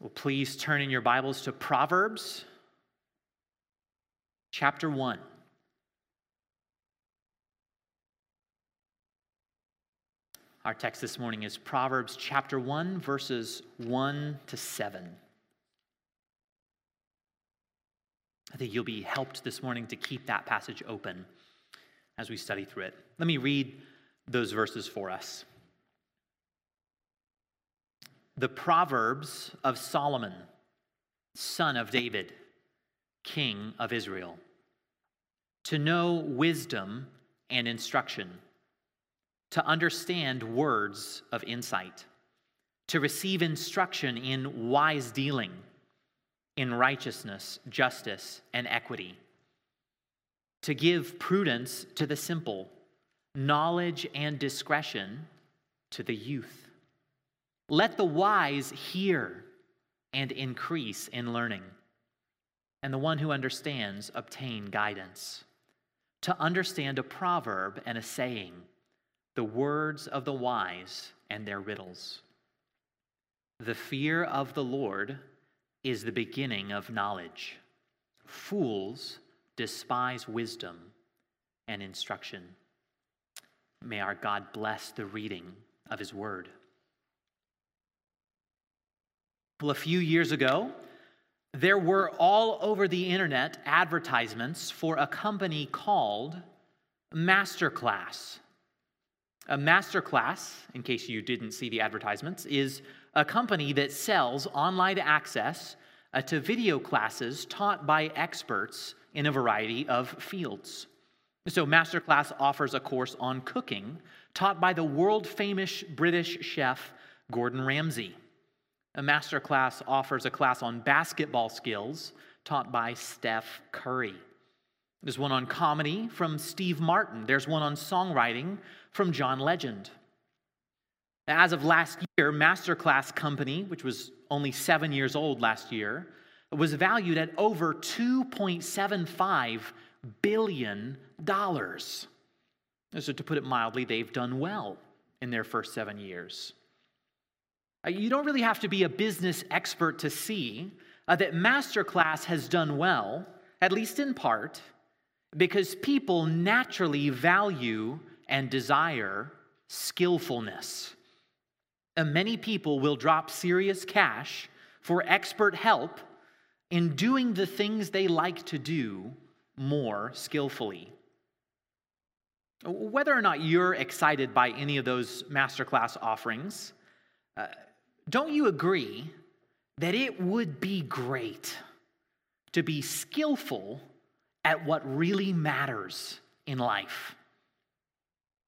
Well, please turn in your Bibles to Proverbs chapter 1. Our text this morning is Proverbs chapter 1, verses 1 to 7. I think you'll be helped this morning to keep that passage open as we study through it. Let me read those verses for us. The Proverbs of Solomon, son of David, king of Israel. To know wisdom and instruction, to understand words of insight, to receive instruction in wise dealing, in righteousness, justice, and equity, to give prudence to the simple, knowledge and discretion to the youth let the wise hear and increase in learning, and the one who understands obtain guidance. To understand a proverb and a saying, the words of the wise and their riddles. The fear of the Lord is the beginning of knowledge. Fools despise wisdom and instruction. May our God bless the reading of his word. Well, a few years ago, there were all over the internet advertisements for a company called Masterclass. A Masterclass, in case you didn't see the advertisements, is a company that sells online access uh, to video classes taught by experts in a variety of fields. So, Masterclass offers a course on cooking taught by the world famous British chef Gordon Ramsay. A master class offers a class on basketball skills taught by Steph Curry. There's one on comedy from Steve Martin. There's one on songwriting from John Legend. As of last year, Masterclass Company, which was only seven years old last year, was valued at over $2.75 billion. So, to put it mildly, they've done well in their first seven years. Uh, you don't really have to be a business expert to see uh, that Masterclass has done well, at least in part, because people naturally value and desire skillfulness. And many people will drop serious cash for expert help in doing the things they like to do more skillfully. Whether or not you're excited by any of those masterclass offerings, uh, don't you agree that it would be great to be skillful at what really matters in life?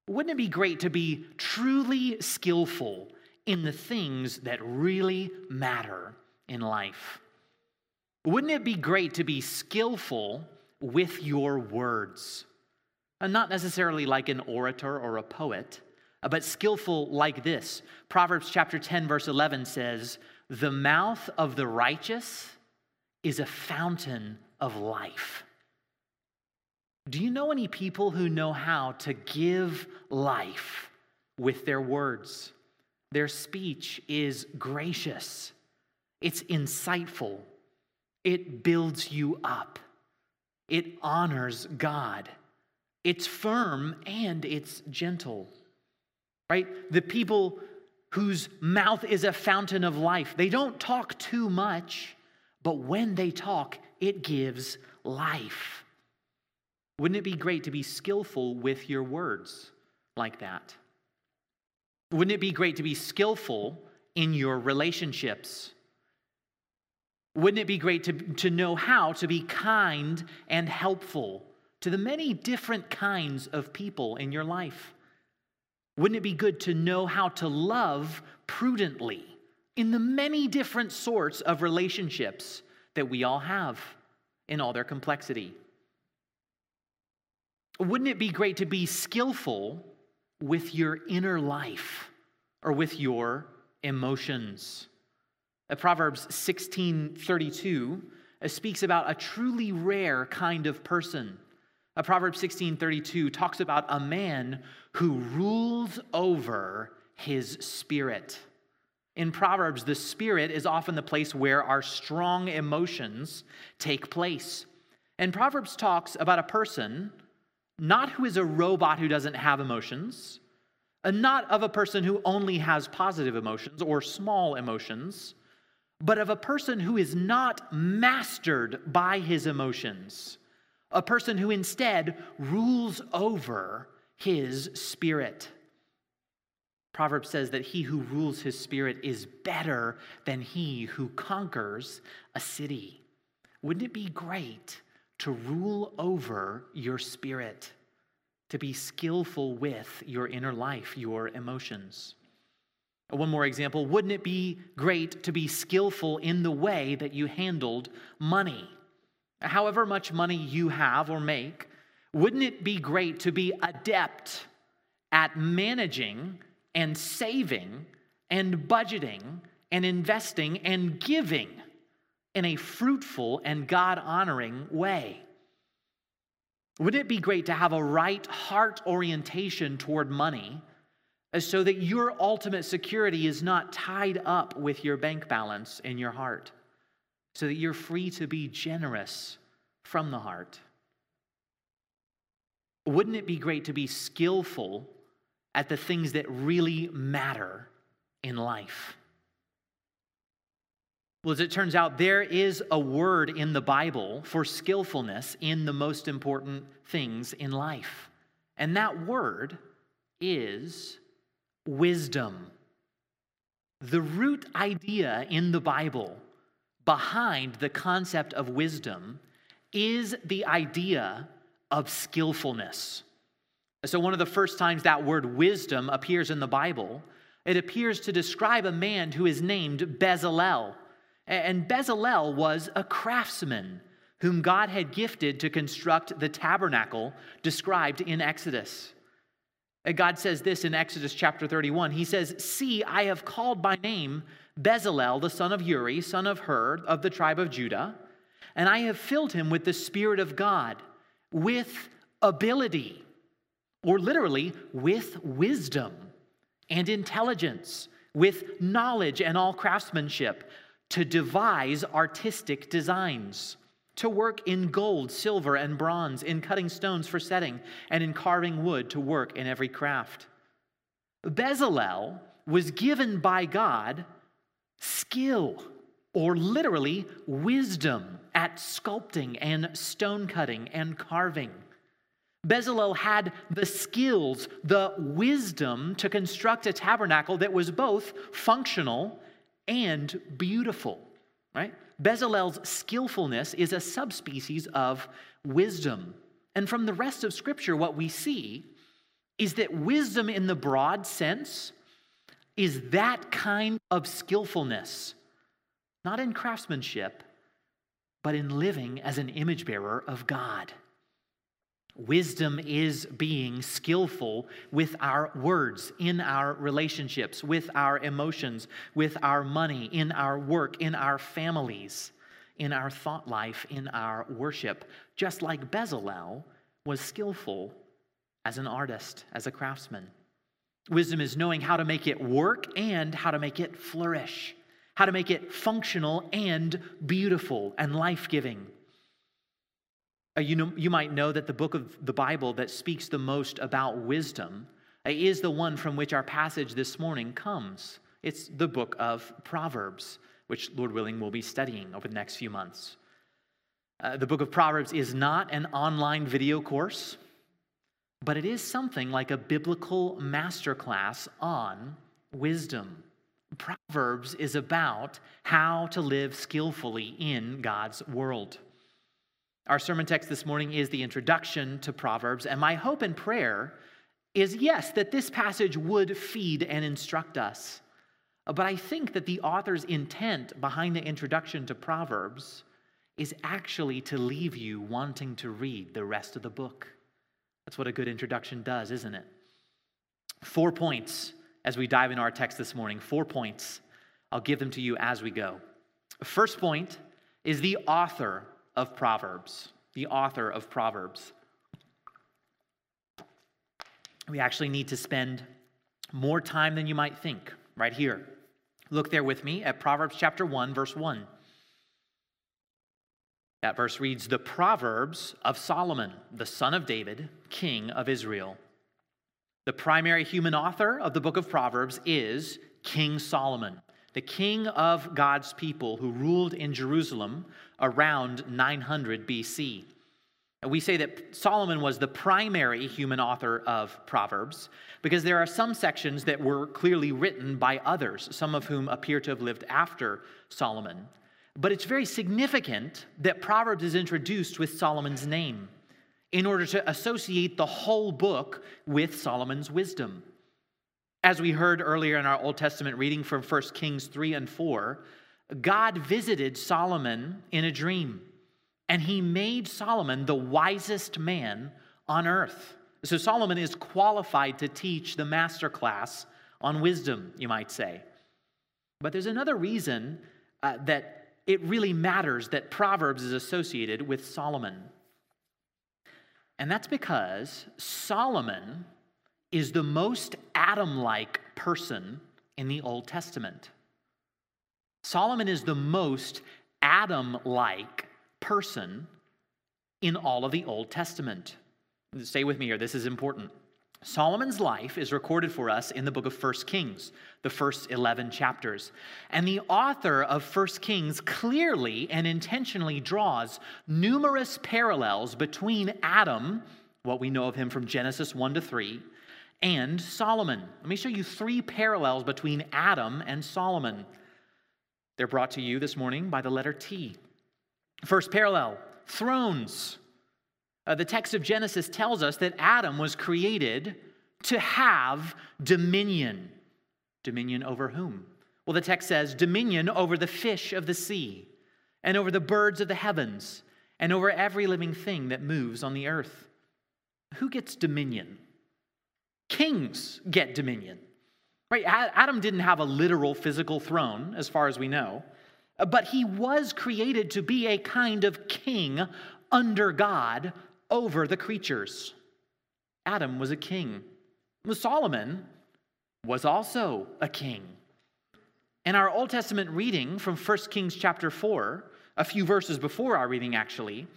Wouldn't it be great to be truly skillful in the things that really matter in life? Wouldn't it be great to be skillful with your words? And not necessarily like an orator or a poet, but skillful like this. Proverbs chapter 10, verse 11 says, The mouth of the righteous is a fountain of life. Do you know any people who know how to give life with their words? Their speech is gracious, it's insightful, it builds you up, it honors God, it's firm and it's gentle right? The people whose mouth is a fountain of life. They don't talk too much, but when they talk, it gives life. Wouldn't it be great to be skillful with your words like that? Wouldn't it be great to be skillful in your relationships? Wouldn't it be great to, to know how to be kind and helpful to the many different kinds of people in your life? Wouldn't it be good to know how to love prudently in the many different sorts of relationships that we all have in all their complexity? Wouldn't it be great to be skillful with your inner life or with your emotions? Proverbs 16:32 uh, speaks about a truly rare kind of person Proverbs 16 32 talks about a man who rules over his spirit. In Proverbs, the spirit is often the place where our strong emotions take place. And Proverbs talks about a person, not who is a robot who doesn't have emotions, and not of a person who only has positive emotions or small emotions, but of a person who is not mastered by his emotions, a person who instead rules over his spirit. Proverbs says that he who rules his spirit is better than he who conquers a city. Wouldn't it be great to rule over your spirit, to be skillful with your inner life, your emotions? One more example wouldn't it be great to be skillful in the way that you handled money? However much money you have or make, wouldn't it be great to be adept at managing and saving and budgeting and investing and giving in a fruitful and God honoring way. Wouldn't it be great to have a right heart orientation toward money uh, so that your ultimate security is not tied up with your bank balance in your heart, so that you're free to be generous from the heart? Wouldn't it be great to be skillful at the things that really matter in life. Well, as it turns out, there is a word in the Bible for skillfulness in the most important things in life. And that word is wisdom. The root idea in the Bible behind the concept of wisdom is the idea of skillfulness. So, one of the first times that word wisdom appears in the Bible, it appears to describe a man who is named Bezalel. And Bezalel was a craftsman whom God had gifted to construct the tabernacle described in Exodus. God says this in Exodus chapter 31. He says, See, I have called by name Bezalel, the son of Uri, son of Hur, of the tribe of Judah, and I have filled him with the Spirit of God, with ability or literally with wisdom and intelligence, with knowledge and all craftsmanship, to devise artistic designs, to work in gold, silver, and bronze, in cutting stones for setting, and in carving wood to work in every craft. Bezalel was given by God skill, or literally wisdom, at sculpting and stone cutting and carving. Bezalel had the skills, the wisdom to construct a tabernacle that was both functional and beautiful, right? Bezalel's skillfulness is a subspecies of wisdom. And from the rest of Scripture, what we see is that wisdom in the broad sense is that kind of skillfulness, not in craftsmanship, but in living as an image bearer of God. Wisdom is being skillful with our words, in our relationships, with our emotions, with our money, in our work, in our families, in our thought life, in our worship, just like Bezalel was skillful as an artist, as a craftsman. Wisdom is knowing how to make it work and how to make it flourish, how to make it functional and beautiful and life giving. Uh, you, know, you might know that the book of the Bible that speaks the most about wisdom uh, is the one from which our passage this morning comes. It's the book of Proverbs, which, Lord willing, we'll be studying over the next few months. Uh, the book of Proverbs is not an online video course, but it is something like a biblical masterclass on wisdom. Proverbs is about how to live skillfully in God's world. Our sermon text this morning is the introduction to Proverbs, and my hope and prayer is yes, that this passage would feed and instruct us. But I think that the author's intent behind the introduction to Proverbs is actually to leave you wanting to read the rest of the book. That's what a good introduction does, isn't it? Four points as we dive into our text this morning. Four points. I'll give them to you as we go. First point is the author of Proverbs, the author of Proverbs. We actually need to spend more time than you might think right here. Look there with me at Proverbs chapter 1, verse 1. That verse reads The Proverbs of Solomon, the son of David, king of Israel. The primary human author of the book of Proverbs is King Solomon, the king of God's people who ruled in Jerusalem around 900 BC. We say that Solomon was the primary human author of Proverbs because there are some sections that were clearly written by others, some of whom appear to have lived after Solomon. But it's very significant that Proverbs is introduced with Solomon's name in order to associate the whole book with Solomon's wisdom. As we heard earlier in our Old Testament reading from 1 Kings 3 and 4, God visited Solomon in a dream and he made Solomon the wisest man on earth. So Solomon is qualified to teach the master class on wisdom, you might say. But there's another reason uh, that it really matters that Proverbs is associated with Solomon. And that's because Solomon is the most Adam like person in the Old Testament. Solomon is the most Adam like person in all of the Old Testament. Stay with me here, this is important. Solomon's life is recorded for us in the book of First Kings, the first 11 chapters. And the author of First Kings clearly and intentionally draws numerous parallels between Adam, what we know of him from Genesis 1 to 3, and Solomon. Let me show you three parallels between Adam and Solomon. They're brought to you this morning by the letter T. First parallel thrones. Uh, the text of Genesis tells us that Adam was created to have dominion. Dominion over whom? Well, the text says dominion over the fish of the sea, and over the birds of the heavens, and over every living thing that moves on the earth. Who gets dominion? Kings get dominion. Right? Adam didn't have a literal physical throne, as far as we know. But he was created to be a kind of king under God over the creatures. Adam was a king. Solomon was also a king. In our Old Testament reading from 1 Kings chapter 4, a few verses before our reading actually,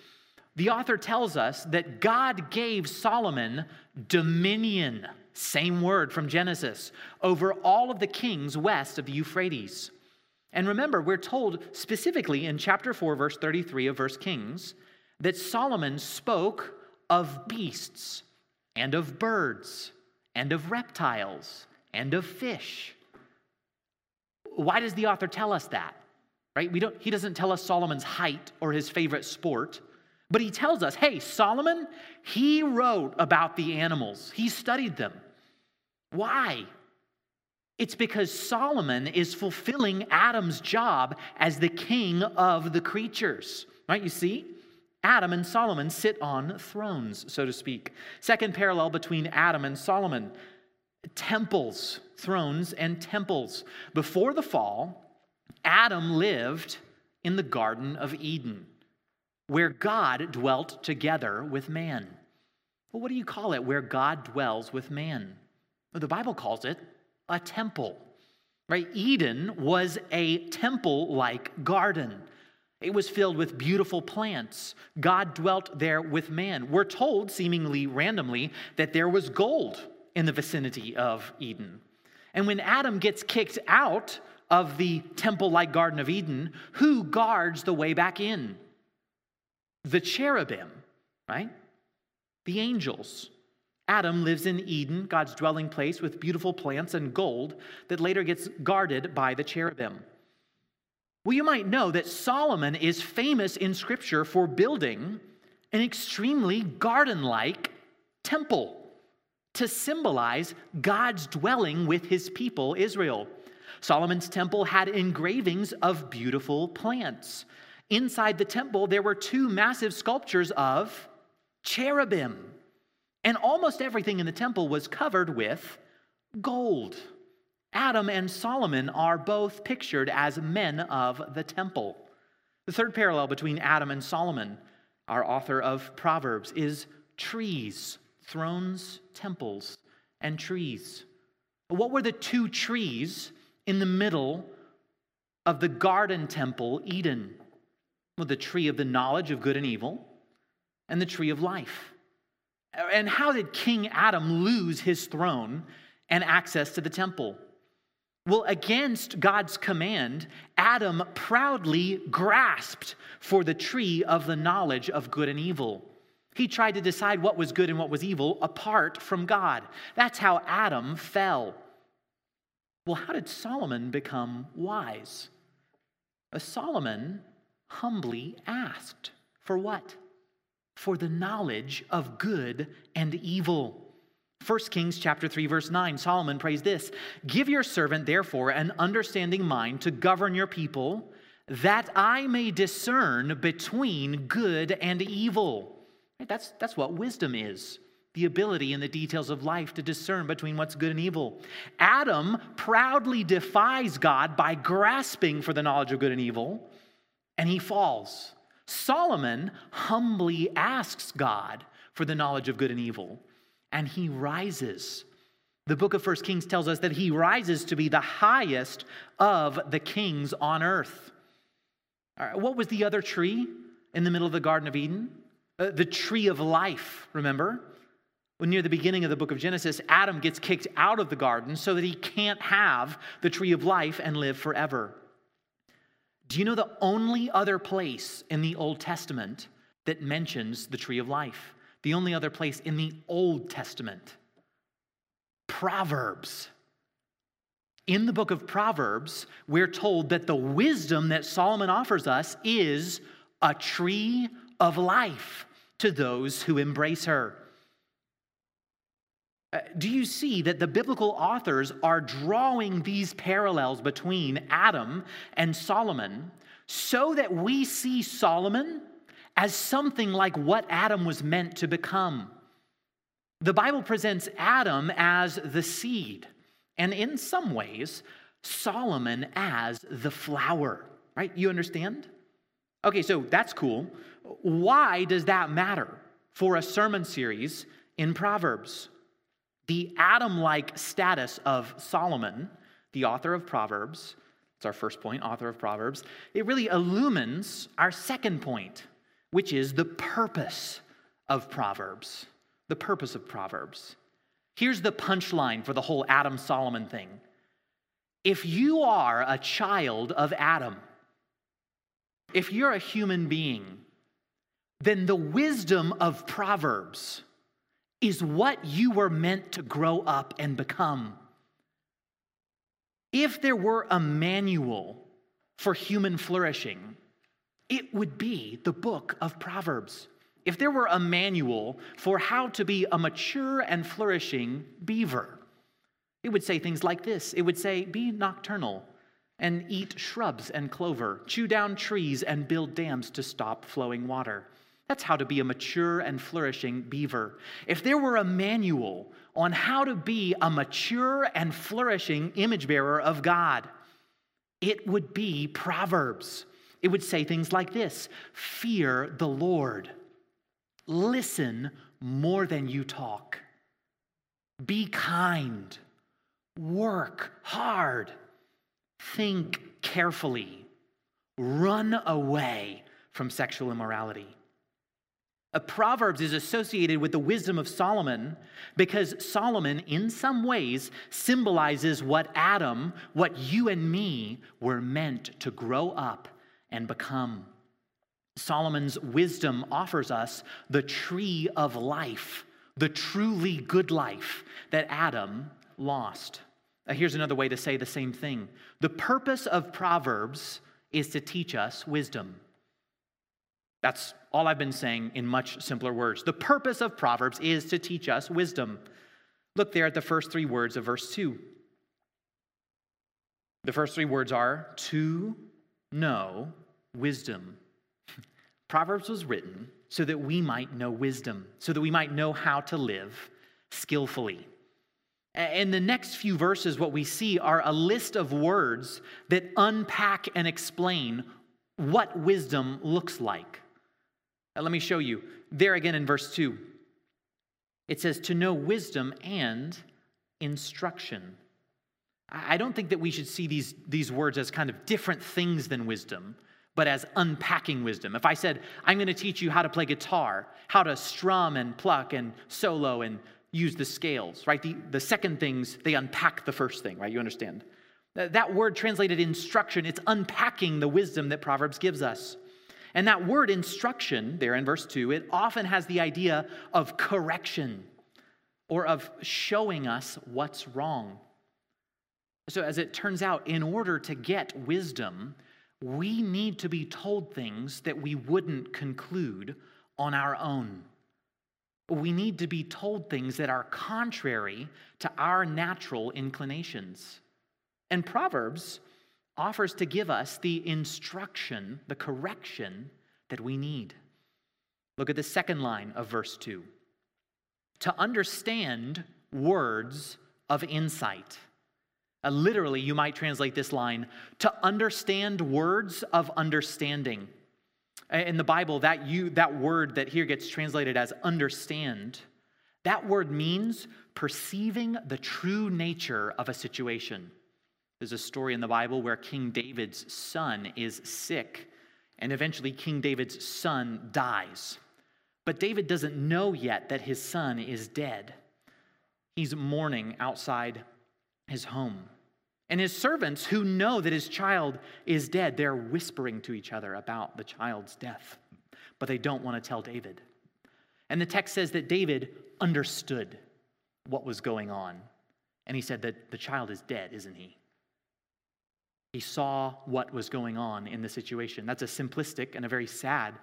the author tells us that God gave Solomon dominion, same word from Genesis, over all of the kings west of the Euphrates. And remember, we're told specifically in chapter 4, verse 33 of First Kings, that Solomon spoke of beasts and of birds and of reptiles and of fish. Why does the author tell us that? Right? We don't, he doesn't tell us Solomon's height or his favorite sport, but he tells us hey, Solomon, he wrote about the animals, he studied them. Why? It's because Solomon is fulfilling Adam's job as the king of the creatures. Right? You see? Adam and Solomon sit on thrones, so to speak. Second parallel between Adam and Solomon temples, thrones, and temples. Before the fall, Adam lived in the Garden of Eden, where God dwelt together with man. Well, what do you call it where God dwells with man? Well, the Bible calls it a temple. Right? Eden was a temple like garden. It was filled with beautiful plants. God dwelt there with man. We're told, seemingly randomly, that there was gold in the vicinity of Eden. And when Adam gets kicked out of the temple like Garden of Eden, who guards the way back in? The cherubim, right? The angels. Adam lives in Eden, God's dwelling place, with beautiful plants and gold that later gets guarded by the cherubim. Well, you might know that Solomon is famous in Scripture for building an extremely garden like temple to symbolize God's dwelling with his people, Israel. Solomon's temple had engravings of beautiful plants. Inside the temple, there were two massive sculptures of cherubim. And almost everything in the temple was covered with gold. Adam and Solomon are both pictured as men of the temple. The third parallel between Adam and Solomon, our author of Proverbs, is trees, thrones, temples, and trees. What were the two trees in the middle of the garden temple, Eden, with the tree of the knowledge of good and evil and the tree of life. And how did King Adam lose his throne and access to the temple? Well, against God's command, Adam proudly grasped for the tree of the knowledge of good and evil. He tried to decide what was good and what was evil apart from God. That's how Adam fell. Well, how did Solomon become wise? Uh, Solomon humbly asked for what? For the knowledge of good and evil. 1 Kings chapter 3 verse 9 Solomon prays this Give your servant therefore an understanding mind to govern your people that I may discern between good and evil. That's, that's what wisdom is the ability in the details of life to discern between what's good and evil. Adam proudly defies God by grasping for the knowledge of good and evil, and he falls. Solomon humbly asks God for the knowledge of good and evil, and he rises. The book of First Kings tells us that he rises to be the highest of the kings on earth. what was the other tree in the middle of the Garden of Eden? Uh, the tree of life, remember? Near the beginning of the book of Genesis, Adam gets kicked out of the garden so that he can't have the tree of life and live forever. Do you know the only other place in the Old Testament that mentions the tree of life? The only other place in the Old Testament? Proverbs. In the book of Proverbs, we're told that the wisdom that Solomon offers us is a tree of life to those who embrace her. Uh, do you see that the biblical authors are drawing these parallels between Adam and Solomon so that we see Solomon as something like what Adam was meant to become? The Bible presents Adam as the seed, and in some ways, Solomon as the flower, right? You understand? Okay, so that's cool. Why does that matter for a sermon series in Proverbs? The Adam like status of Solomon, the author of Proverbs, it's our first point, author of Proverbs, it really illumines our second point, which is the purpose of Proverbs. The purpose of Proverbs. Here's the punchline for the whole Adam Solomon thing. If you are a child of Adam, if you're a human being, then the wisdom of Proverbs is what you were meant to grow up and become. If there were a manual for human flourishing, it would be the book of Proverbs. If there were a manual for how to be a mature and flourishing beaver, it would say things like this it would say, Be nocturnal and eat shrubs and clover, chew down trees and build dams to stop flowing water. That's how to be a mature and flourishing beaver. If there were a manual on how to be a mature and flourishing image bearer of God, it would be Proverbs. It would say things like this Fear the Lord, listen more than you talk, be kind, work hard, think carefully, run away from sexual immorality. A Proverbs is associated with the wisdom of Solomon because Solomon, in some ways, symbolizes what Adam, what you and me were meant to grow up and become. Solomon's wisdom offers us the tree of life, the truly good life that Adam lost. Now, here's another way to say the same thing the purpose of Proverbs is to teach us wisdom. That's all I've been saying in much simpler words. The purpose of Proverbs is to teach us wisdom. Look there at the first three words of verse 2. The first three words are to know wisdom. Proverbs was written so that we might know wisdom, so that we might know how to live skillfully. In the next few verses, what we see are a list of words that unpack and explain what wisdom looks like. Let me show you. There again in verse 2, it says, to know wisdom and instruction. I don't think that we should see these, these words as kind of different things than wisdom, but as unpacking wisdom. If I said, I'm going to teach you how to play guitar, how to strum and pluck and solo and use the scales, right? The, the second things, they unpack the first thing, right? You understand? That word translated instruction, it's unpacking the wisdom that Proverbs gives us. And that word instruction, there in verse 2, it often has the idea of correction or of showing us what's wrong. So, as it turns out, in order to get wisdom, we need to be told things that we wouldn't conclude on our own. We need to be told things that are contrary to our natural inclinations. And Proverbs offers to give us the instruction, the correction that we need. Look at the second line of verse 2 to understand words of insight. Uh, literally, you might translate this line to understand words of understanding. In the Bible, that, you, that word that here gets translated as understand, that word means perceiving the true nature of a situation. There's a story in the Bible where King David's son is sick, and eventually King David's son dies. But David doesn't know yet that his son is dead. He's mourning outside his home. And his servants, who know that his child is dead, they're whispering to each other about the child's death, but they don't want to tell David. And the text says that David understood what was going on. And he said that the child is dead, isn't he? He saw what was going on in the situation. That's a simplistic and a very sad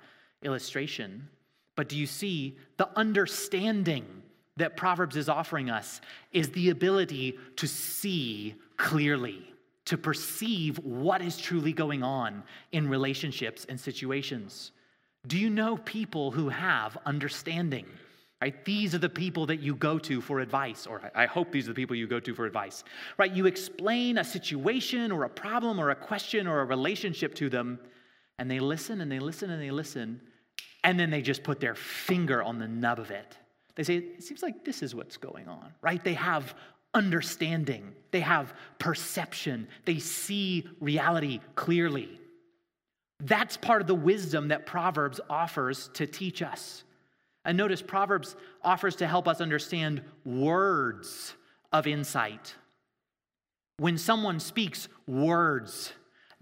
illustration. But do you see the understanding that Proverbs is offering us is the ability to see clearly, to perceive what is truly going on in relationships and situations. Do you know people who have understanding? Right? These are the people that you go to for advice, or I hope these are the people you go to for advice. Right? You explain a situation or a problem or a question or a relationship to them, and they listen and they listen and they listen, and then they just put their finger on the nub of it. They say, It seems like this is what's going on, right? They have understanding, they have perception, they see reality clearly. That's part of the wisdom that Proverbs offers to teach us. And notice Proverbs offers to help us understand words of insight. When someone speaks words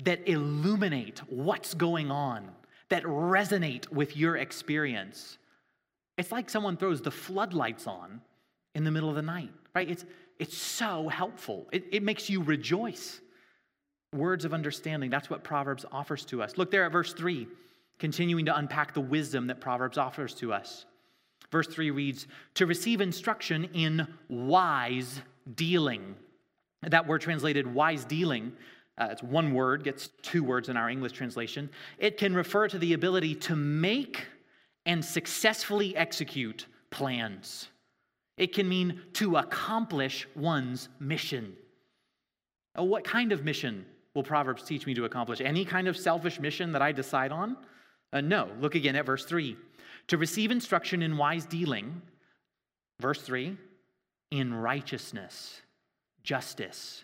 that illuminate what's going on, that resonate with your experience, it's like someone throws the floodlights on in the middle of the night, right? It's, it's so helpful. It, it makes you rejoice. Words of understanding, that's what Proverbs offers to us. Look there at verse 3, continuing to unpack the wisdom that Proverbs offers to us. Verse 3 reads, To receive instruction in wise dealing. That word translated wise dealing, uh, it's one word, gets two words in our English translation. It can refer to the ability to make and successfully execute plans. It can mean to accomplish one's mission. Oh, what kind of mission will Proverbs teach me to accomplish? Any kind of selfish mission that I decide on? Uh, no. Look again at verse 3. To receive instruction in wise dealing, verse 3, in righteousness, justice,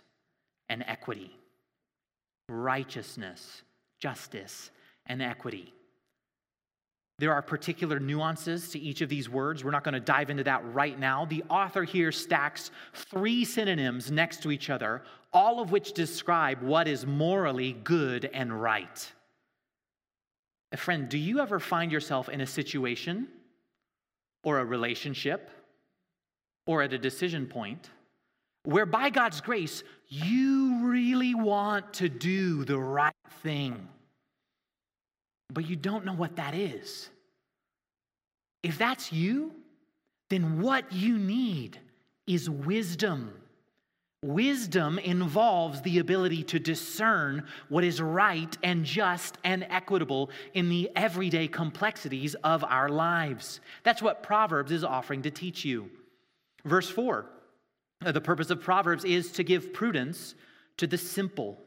and equity. Righteousness, justice, and equity. There are particular nuances to each of these words. We're not going to dive into that right now. The author here stacks three synonyms next to each other, all of which describe what is morally good and right. A friend, do you ever find yourself in a situation or a relationship or at a decision point where, by God's grace, you really want to do the right thing? But you don't know what that is. If that's you, then what you need is wisdom. Wisdom involves the ability to discern what is right and just and equitable in the everyday complexities of our lives. That's what Proverbs is offering to teach you. Verse 4 uh, the purpose of Proverbs is to give prudence to the simple.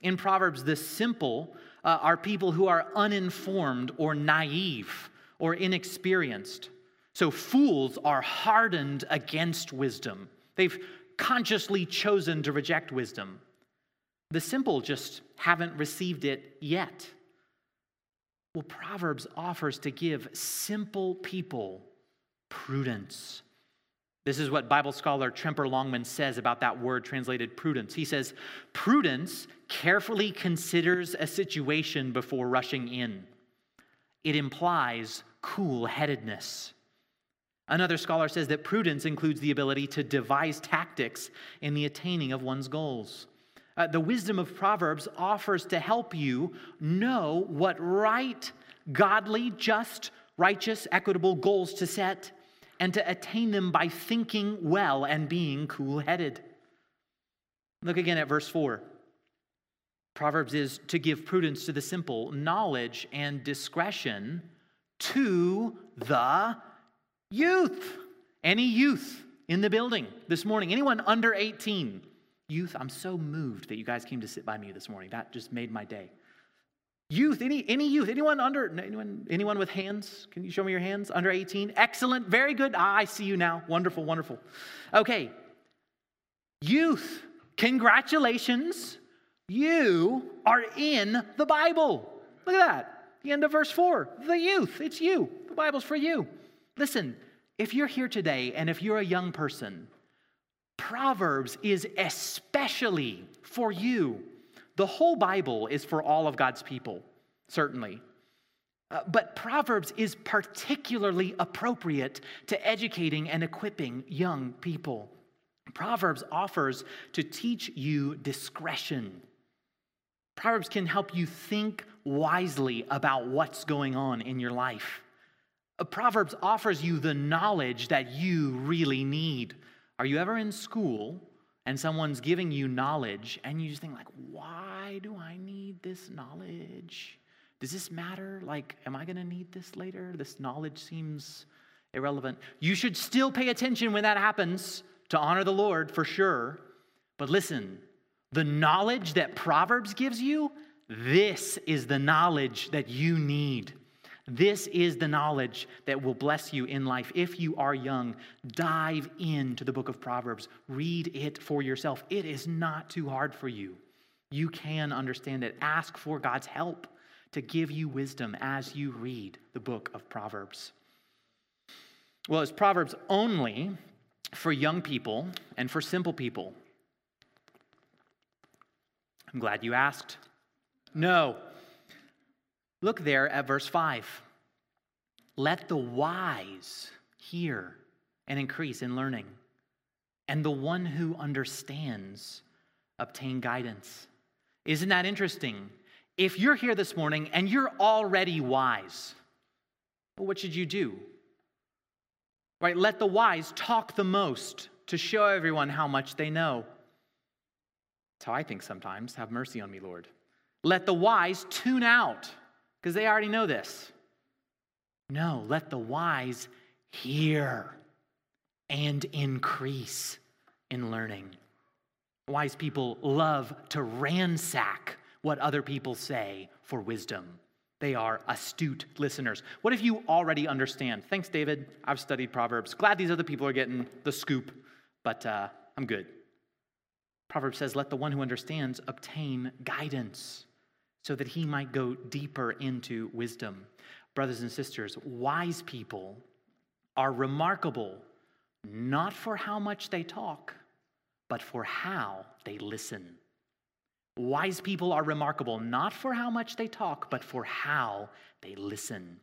In Proverbs, the simple uh, are people who are uninformed or naive or inexperienced. So fools are hardened against wisdom. They've consciously chosen to reject wisdom. The simple just haven't received it yet. Well, Proverbs offers to give simple people prudence. This is what Bible scholar Tremper Longman says about that word translated prudence. He says, Prudence carefully considers a situation before rushing in, it implies cool headedness. Another scholar says that prudence includes the ability to devise tactics in the attaining of one's goals. Uh, the wisdom of Proverbs offers to help you know what right, godly, just, righteous, equitable goals to set and to attain them by thinking well and being cool headed. Look again at verse 4. Proverbs is to give prudence to the simple, knowledge and discretion to the youth. Any youth in the building this morning? Anyone under 18? Youth, I'm so moved that you guys came to sit by me this morning. That just made my day. Youth, any, any youth, anyone under, anyone, anyone with hands? Can you show me your hands? Under 18? Excellent, very good. Ah, I see you now. Wonderful, wonderful. Okay. Youth, congratulations. You are in the Bible. Look at that. The end of verse 4. The youth, it's you. The Bible's for you. Listen, if you're here today and if you're a young person, Proverbs is especially for you. The whole Bible is for all of God's people, certainly. Uh, but Proverbs is particularly appropriate to educating and equipping young people. Proverbs offers to teach you discretion. Proverbs can help you think wisely about what's going on in your life. Uh, Proverbs offers you the knowledge that you really need. Are you ever in school and someone's giving you knowledge and you just think like why do i need this knowledge? Does this matter? Like am i going to need this later? This knowledge seems irrelevant. You should still pay attention when that happens to honor the lord for sure. But listen the knowledge that proverbs gives you this is the knowledge that you need this is the knowledge that will bless you in life. If you are young, dive into the book of Proverbs. Read it for yourself. It is not too hard for you. You can understand it. Ask for God's help to give you wisdom as you read the book of Proverbs. Well, is Proverbs only for young people and for simple people? I'm glad you asked. No, Look there at verse 5. Let the wise hear and increase in learning, and the one who understands obtain guidance. Isn't that interesting? If you're here this morning and you're already wise, well, what should you do? Right? Let the wise talk the most to show everyone how much they know. That's how I think sometimes. Have mercy on me, Lord. Let the wise tune out because they already know this. No, let the wise hear and increase in learning. Wise people love to ransack what other people say for wisdom. They are astute listeners. What if you already understand? Thanks, David. I've studied Proverbs. Glad these other people are getting the scoop, but uh, I'm good. Proverbs says, Let the one who understands obtain guidance so that he might go deeper into wisdom. Brothers and sisters, wise people are remarkable not for how much they talk, but for how they listen. Wise people are remarkable not for how much they talk, but for how they listen.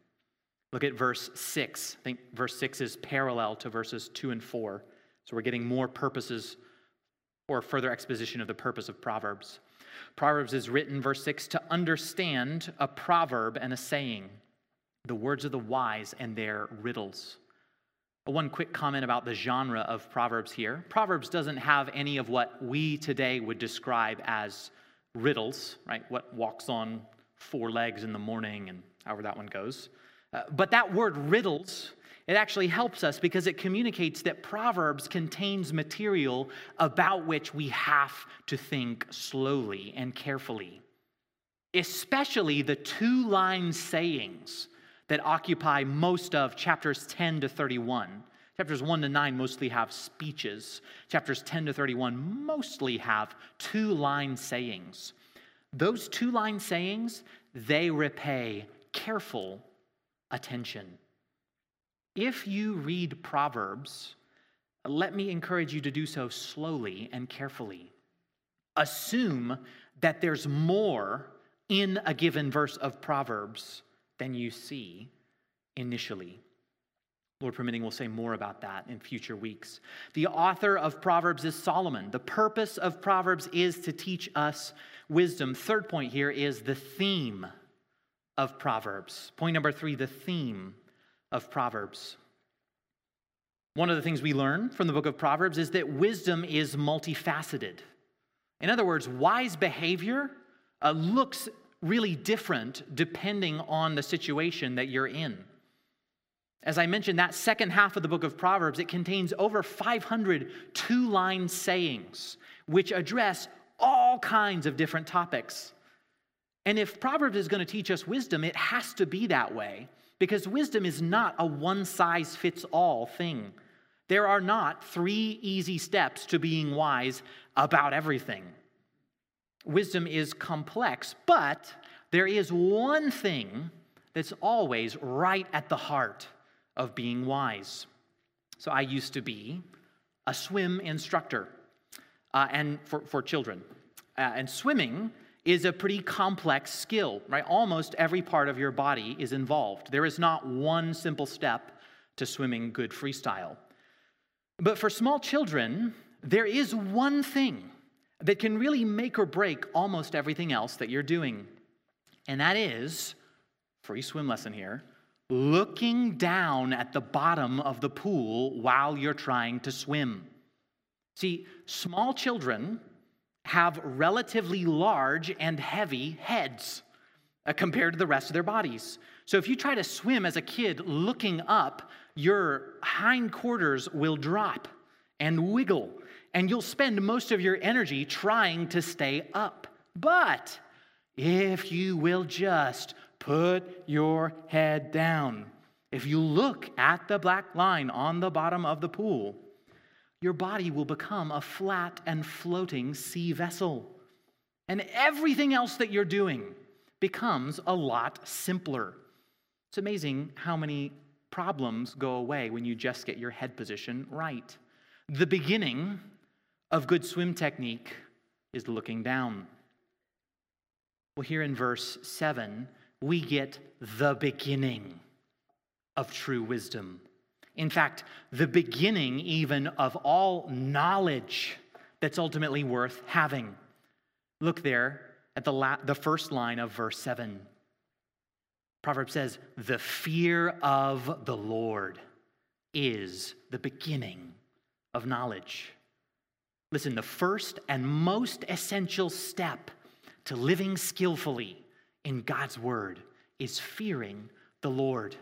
Look at verse 6. I think verse 6 is parallel to verses 2 and 4. So we're getting more purposes or further exposition of the purpose of Proverbs. Proverbs is written, verse 6, to understand a proverb and a saying, the words of the wise and their riddles. One quick comment about the genre of Proverbs here. Proverbs doesn't have any of what we today would describe as riddles, right? What walks on four legs in the morning and however that one goes. Uh, but that word riddles it actually helps us because it communicates that Proverbs contains material about which we have to think slowly and carefully, especially the two line sayings that occupy most of chapters 10 to 31. Chapters 1 to 9 mostly have speeches. Chapters 10 to 31 mostly have two line sayings. Those two line sayings, they repay careful attention. If you read Proverbs, let me encourage you to do so slowly and carefully. Assume that there's more in a given verse of Proverbs than you see initially. Lord permitting, we'll say more about that in future weeks. The author of Proverbs is Solomon. The purpose of Proverbs is to teach us wisdom. Third point here is the theme of Proverbs. Point number three the theme of Proverbs. One of the things we learn from the book of Proverbs is that wisdom is multifaceted. In other words, wise behavior uh, looks really different depending on the situation that you're in. As I mentioned, that second half of the book of Proverbs, it contains over 500 two line sayings which address all kinds of different topics. And if Proverbs is going to teach us wisdom, it has to be that way because wisdom is not a one size fits all thing. There are not three easy steps to being wise about everything. Wisdom is complex, but there is one thing that's always right at the heart of being wise. So I used to be a swim instructor uh, and for, for children. Uh, and swimming is a pretty complex skill, right? Almost every part of your body is involved. There is not one simple step to swimming good freestyle. But for small children, there is one thing that can really make or break almost everything else that you're doing. And that is, free swim lesson here, looking down at the bottom of the pool while you're trying to swim. See, small children have relatively large and heavy heads uh, compared to the rest of their bodies. So if you try to swim as a kid looking up, your hindquarters will drop and wiggle, and you'll spend most of your energy trying to stay up. But if you will just put your head down, if you look at the black line on the bottom of the pool, your body will become a flat and floating sea vessel. And everything else that you're doing becomes a lot simpler. It's amazing how many problems go away when you just get your head position right. The beginning of good swim technique is looking down. Well, here in verse 7, we get the beginning of true wisdom. In fact, the beginning even of all knowledge that's ultimately worth having. Look there at the, la- the first line of verse 7. Proverb says, The fear of the Lord is the beginning of knowledge. Listen, the first and most essential step to living skillfully in God's word is fearing the Lord.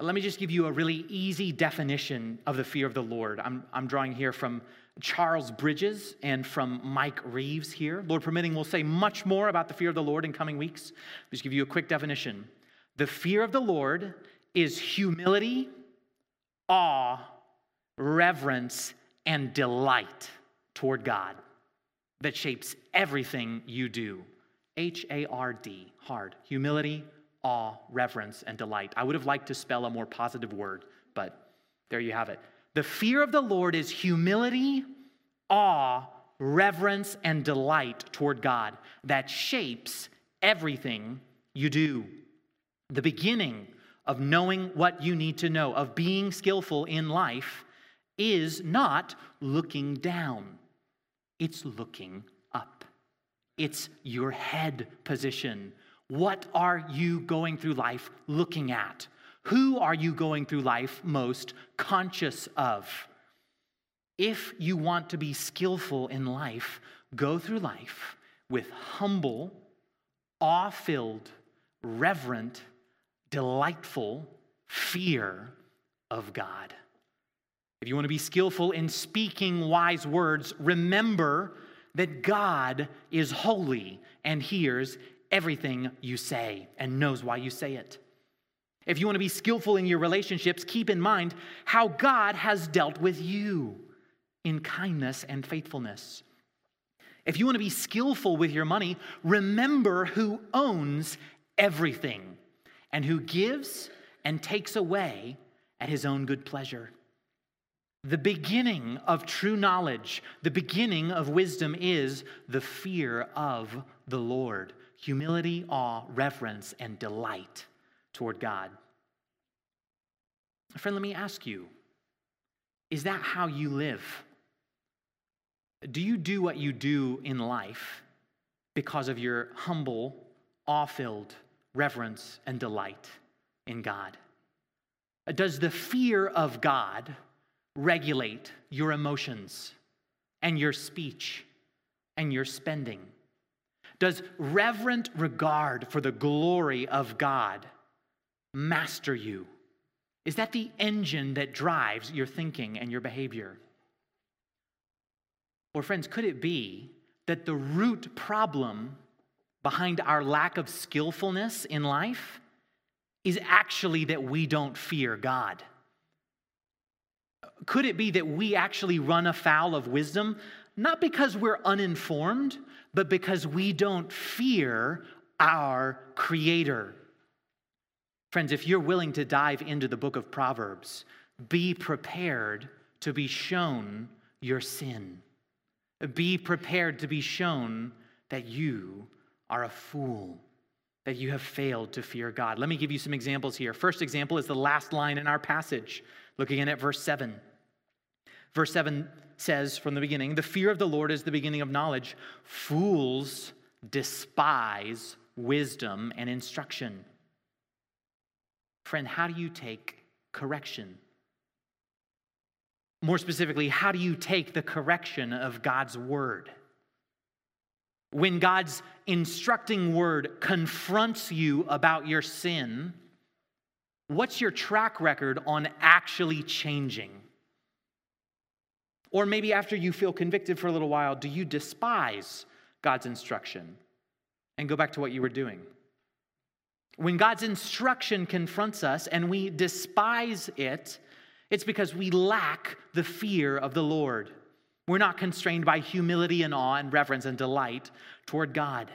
Let me just give you a really easy definition of the fear of the Lord. I'm, I'm drawing here from Charles Bridges and from Mike Reeves here. Lord permitting, we'll say much more about the fear of the Lord in coming weeks. Just give you a quick definition. The fear of the Lord is humility, awe, reverence, and delight toward God that shapes everything you do. H A R D, hard. Humility, awe, reverence, and delight. I would have liked to spell a more positive word, but there you have it. The fear of the Lord is humility, awe, reverence, and delight toward God that shapes everything you do. The beginning of knowing what you need to know, of being skillful in life, is not looking down, it's looking up. It's your head position. What are you going through life looking at? Who are you going through life most conscious of? If you want to be skillful in life, go through life with humble, awe filled, reverent, delightful fear of God. If you want to be skillful in speaking wise words, remember that God is holy and hears everything you say and knows why you say it. If you want to be skillful in your relationships, keep in mind how God has dealt with you in kindness and faithfulness. If you want to be skillful with your money, remember who owns everything and who gives and takes away at his own good pleasure. The beginning of true knowledge, the beginning of wisdom is the fear of the Lord humility, awe, reverence, and delight toward God. Friend, let me ask you is that how you live? Do you do what you do in life because of your humble, awe filled reverence and delight in God? Does the fear of God regulate your emotions and your speech and your spending? Does reverent regard for the glory of God master you? Is that the engine that drives your thinking and your behavior? Or, friends, could it be that the root problem behind our lack of skillfulness in life is actually that we don't fear God? Could it be that we actually run afoul of wisdom, not because we're uninformed, but because we don't fear our Creator? Friends, if you're willing to dive into the book of Proverbs, be prepared to be shown your sin. Be prepared to be shown that you are a fool, that you have failed to fear God. Let me give you some examples here. First example is the last line in our passage. Look again at verse 7. Verse 7 says from the beginning, The fear of the Lord is the beginning of knowledge. Fools despise wisdom and instruction. Friend, how do you take correction? More specifically, how do you take the correction of God's word? When God's instructing word confronts you about your sin, what's your track record on actually changing? Or maybe after you feel convicted for a little while, do you despise God's instruction and go back to what you were doing? When God's instruction confronts us and we despise it, it's because we lack the fear of the Lord. We're not constrained by humility and awe and reverence and delight toward God.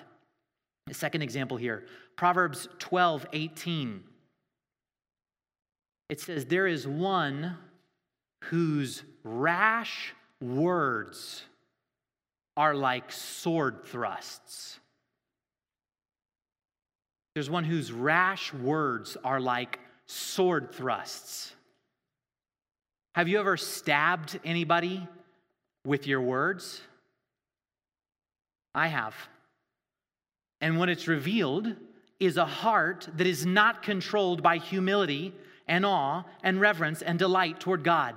Second example here Proverbs 12 18. It says, There is one whose rash words are like sword thrusts. There's one whose rash words are like sword thrusts. Have you ever stabbed anybody with your words? I have. And what it's revealed is a heart that is not controlled by humility and awe and reverence and delight toward God.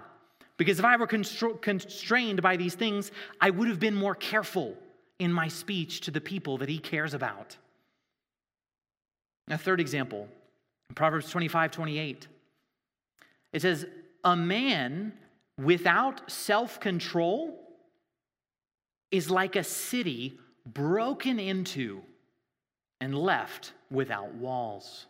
Because if I were constrained by these things, I would have been more careful in my speech to the people that He cares about. A third example, Proverbs 25 28. It says, a man without self control is like a city broken into and left without walls.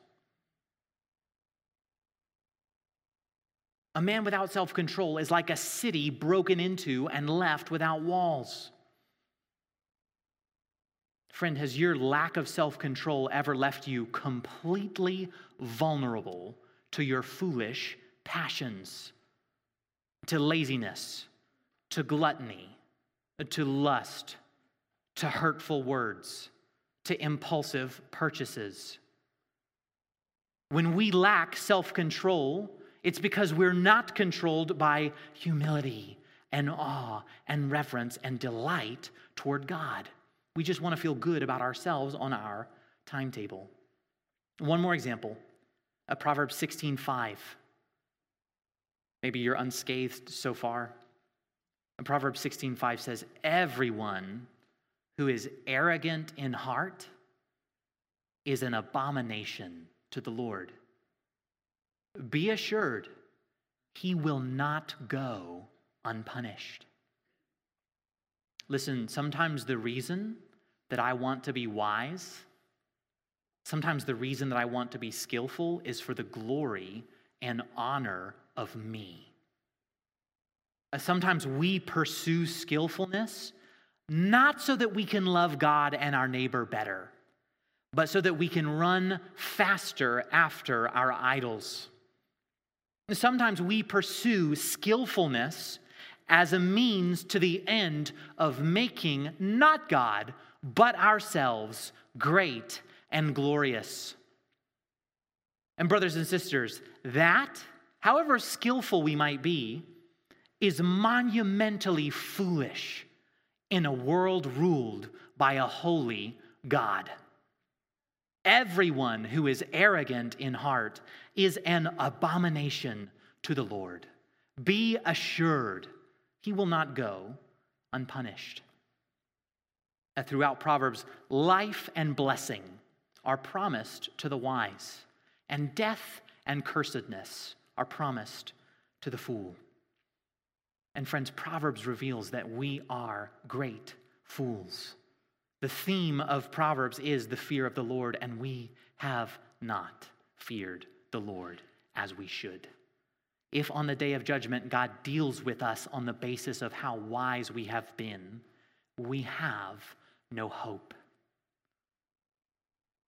A man without self control is like a city broken into and left without walls. Friend, has your lack of self control ever left you completely vulnerable to your foolish passions, to laziness, to gluttony, to lust, to hurtful words, to impulsive purchases. When we lack self control, it's because we're not controlled by humility and awe and reverence and delight toward God. We just want to feel good about ourselves on our timetable. One more example, a Proverbs 16 5. Maybe you're unscathed so far. And Proverbs 16:5 says, "Everyone who is arrogant in heart is an abomination to the Lord. Be assured, he will not go unpunished." Listen, sometimes the reason that I want to be wise, Sometimes the reason that I want to be skillful is for the glory and honor of me. Uh, sometimes we pursue skillfulness not so that we can love God and our neighbor better, but so that we can run faster after our idols. Sometimes we pursue skillfulness as a means to the end of making not God, but ourselves great and glorious. And, brothers and sisters, that, however skillful we might be, is monumentally foolish in a world ruled by a holy God. Everyone who is arrogant in heart is an abomination to the Lord. Be assured, he will not go unpunished. And throughout Proverbs, life and blessing are promised to the wise, and death and cursedness are promised to the fool. And friends, Proverbs reveals that we are great fools. The theme of Proverbs is the fear of the Lord, and we have not feared the Lord as we should. If on the day of judgment God deals with us on the basis of how wise we have been, we have no hope.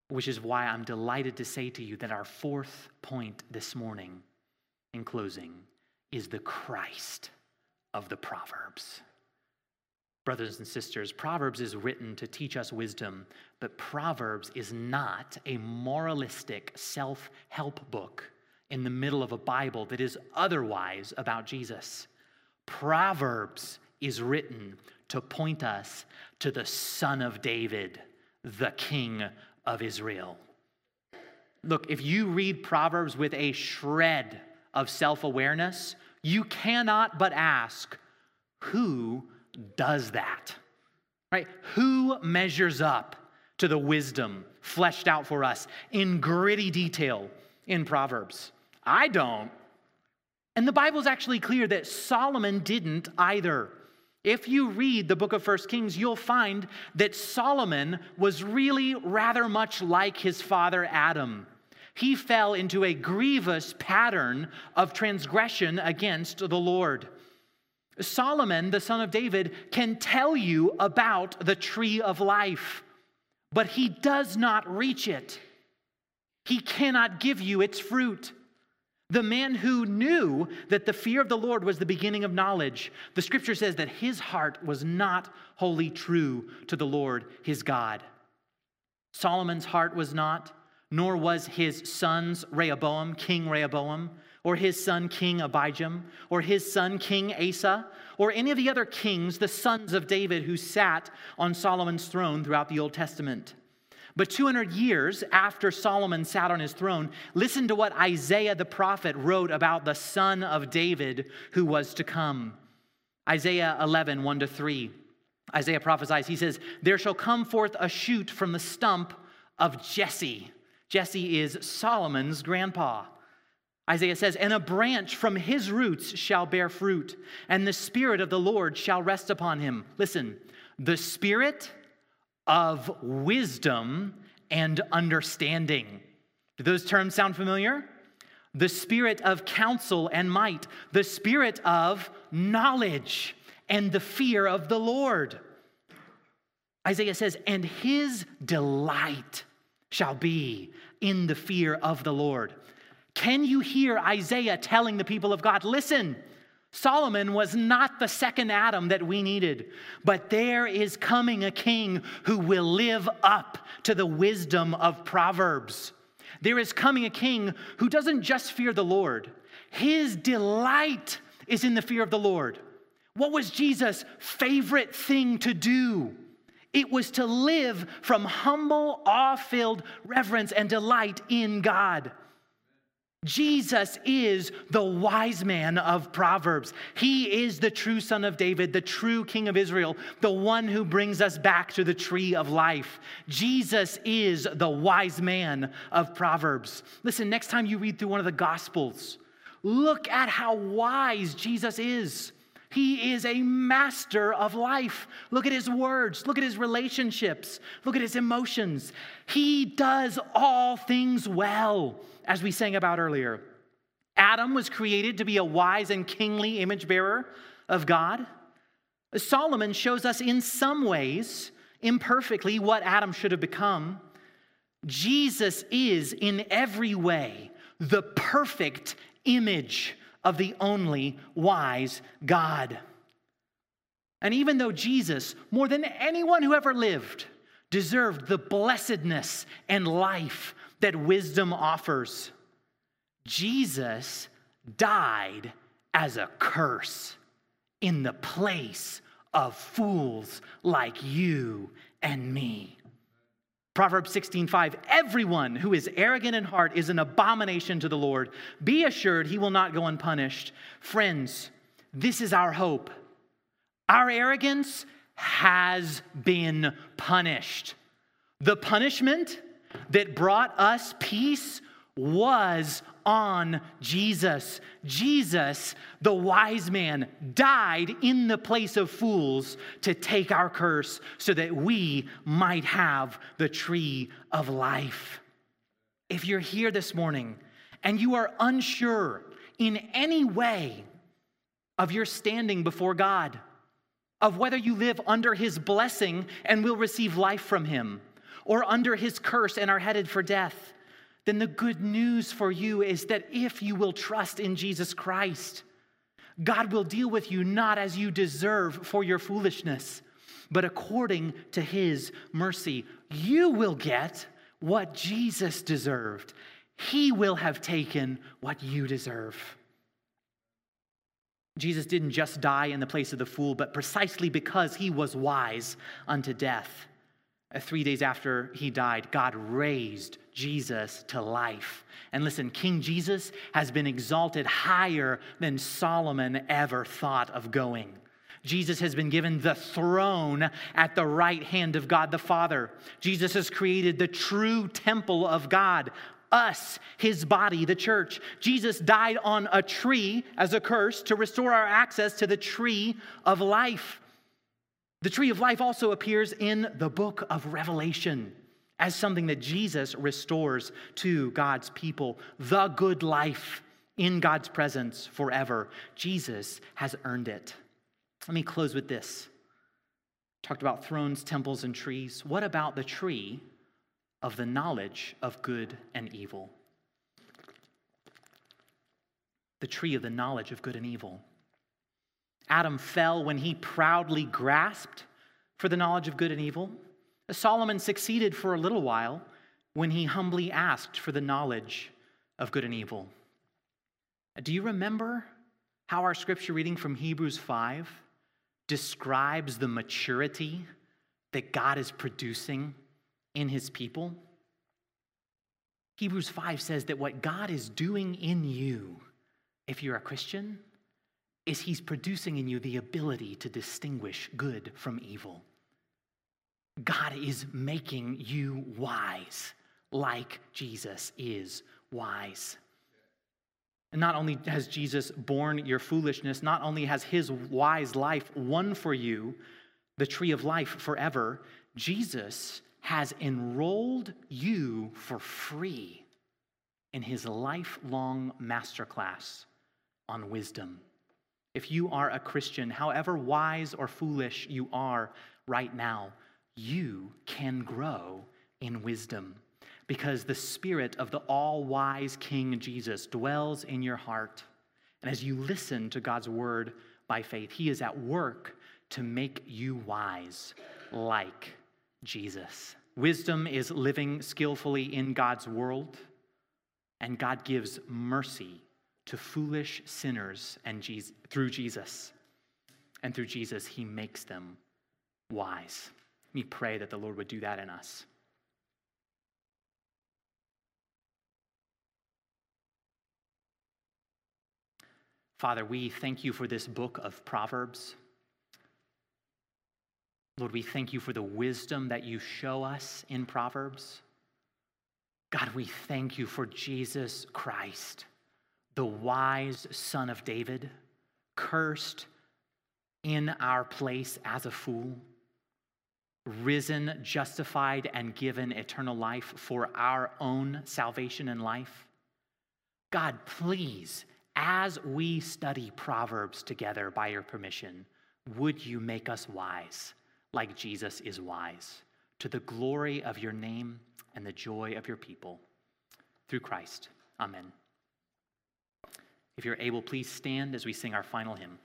Which is why I'm delighted to say to you that our fourth point this morning, in closing, is the Christ of the Proverbs. Brothers and sisters, Proverbs is written to teach us wisdom, but Proverbs is not a moralistic self help book in the middle of a Bible that is otherwise about Jesus. Proverbs is written to point us to the Son of David, the King of Israel. Look, if you read Proverbs with a shred of self awareness, you cannot but ask, who does that? Right? Who measures up to the wisdom fleshed out for us in gritty detail in Proverbs? I don't. And the Bible's actually clear that Solomon didn't either. If you read the book of First Kings, you'll find that Solomon was really rather much like his father Adam he fell into a grievous pattern of transgression against the Lord. Solomon, the son of David, can tell you about the tree of life, but he does not reach it. He cannot give you its fruit. The man who knew that the fear of the Lord was the beginning of knowledge, the scripture says that his heart was not wholly true to the Lord his God. Solomon's heart was not nor was his son's Rehoboam, King Rehoboam, or his son King Abijam, or his son King Asa, or any of the other kings, the sons of David who sat on Solomon's throne throughout the Old Testament. But 200 years after Solomon sat on his throne, listen to what Isaiah the prophet wrote about the son of David who was to come. Isaiah 11, 1 to 3. Isaiah prophesies, he says, There shall come forth a shoot from the stump of Jesse Jesse is Solomon's grandpa. Isaiah says, And a branch from his roots shall bear fruit, and the Spirit of the Lord shall rest upon him. Listen, the Spirit of wisdom and understanding. Do those terms sound familiar? The Spirit of counsel and might, the Spirit of knowledge and the fear of the Lord. Isaiah says, And his delight shall be in the fear of the Lord. Can you hear Isaiah telling the people of God, listen, Solomon was not the second Adam that we needed, but there is coming a king who will live up to the wisdom of Proverbs. There is coming a king who doesn't just fear the Lord, his delight is in the fear of the Lord. What was Jesus' favorite thing to do? It was to live from humble, awe filled reverence and delight in God. Jesus is the wise man of Proverbs. He is the true son of David, the true king of Israel, the one who brings us back to the tree of life. Jesus is the wise man of Proverbs. Listen, next time you read through one of the Gospels, look at how wise Jesus is. He is a master of life. Look at his words, look at his relationships, look at his emotions. He does all things well, as we sang about earlier. Adam was created to be a wise and kingly image bearer of God. Solomon shows us in some ways, imperfectly, what Adam should have become. Jesus is in every way the perfect image of the only wise God. And even though Jesus, more than anyone who ever lived, deserved the blessedness and life that wisdom offers, Jesus died as a curse in the place of fools like you and me. Proverbs 16:5 Everyone who is arrogant in heart is an abomination to the Lord. Be assured he will not go unpunished. Friends, this is our hope. Our arrogance has been punished. The punishment that brought us peace was on Jesus. Jesus, the wise man, died in the place of fools to take our curse so that we might have the tree of life. If you're here this morning and you are unsure in any way of your standing before God, of whether you live under his blessing and will receive life from him, or under his curse and are headed for death, then the good news for you is that if you will trust in Jesus Christ, God will deal with you not as you deserve for your foolishness, but according to his mercy. You will get what Jesus deserved. He will have taken what you deserve. Jesus didn't just die in the place of the fool, but precisely because he was wise unto death. Uh, three days after he died, God raised Jesus to life. And listen, King Jesus has been exalted higher than Solomon ever thought of going. Jesus has been given the throne at the right hand of God the Father. Jesus has created the true temple of God, us, his body, the church. Jesus died on a tree as a curse to restore our access to the tree of life. The tree of life also appears in the book of Revelation as something that Jesus restores to God's people. The good life in God's presence forever. Jesus has earned it. Let me close with this. Talked about thrones, temples, and trees. What about the tree of the knowledge of good and evil? The tree of the knowledge of good and evil. Adam fell when he proudly grasped for the knowledge of good and evil. Solomon succeeded for a little while when he humbly asked for the knowledge of good and evil. Do you remember how our scripture reading from Hebrews 5 describes the maturity that God is producing in his people? Hebrews 5 says that what God is doing in you, if you're a Christian, is he's producing in you the ability to distinguish good from evil. God is making you wise like Jesus is wise. And not only has Jesus borne your foolishness, not only has his wise life won for you the tree of life forever, Jesus has enrolled you for free in his lifelong masterclass on wisdom. If you are a Christian, however wise or foolish you are right now, you can grow in wisdom because the Spirit of the all wise King Jesus dwells in your heart. And as you listen to God's word by faith, He is at work to make you wise like Jesus. Wisdom is living skillfully in God's world, and God gives mercy to foolish sinners and Jesus, through Jesus. And through Jesus, he makes them wise. Me pray that the Lord would do that in us. Father, we thank you for this book of Proverbs. Lord, we thank you for the wisdom that you show us in Proverbs. God, we thank you for Jesus Christ the wise son of David, cursed in our place as a fool, risen, justified, and given eternal life for our own salvation and life. God, please, as we study Proverbs together by your permission, would you make us wise like Jesus is wise to the glory of your name and the joy of your people? Through Christ. Amen. If you're able, please stand as we sing our final hymn.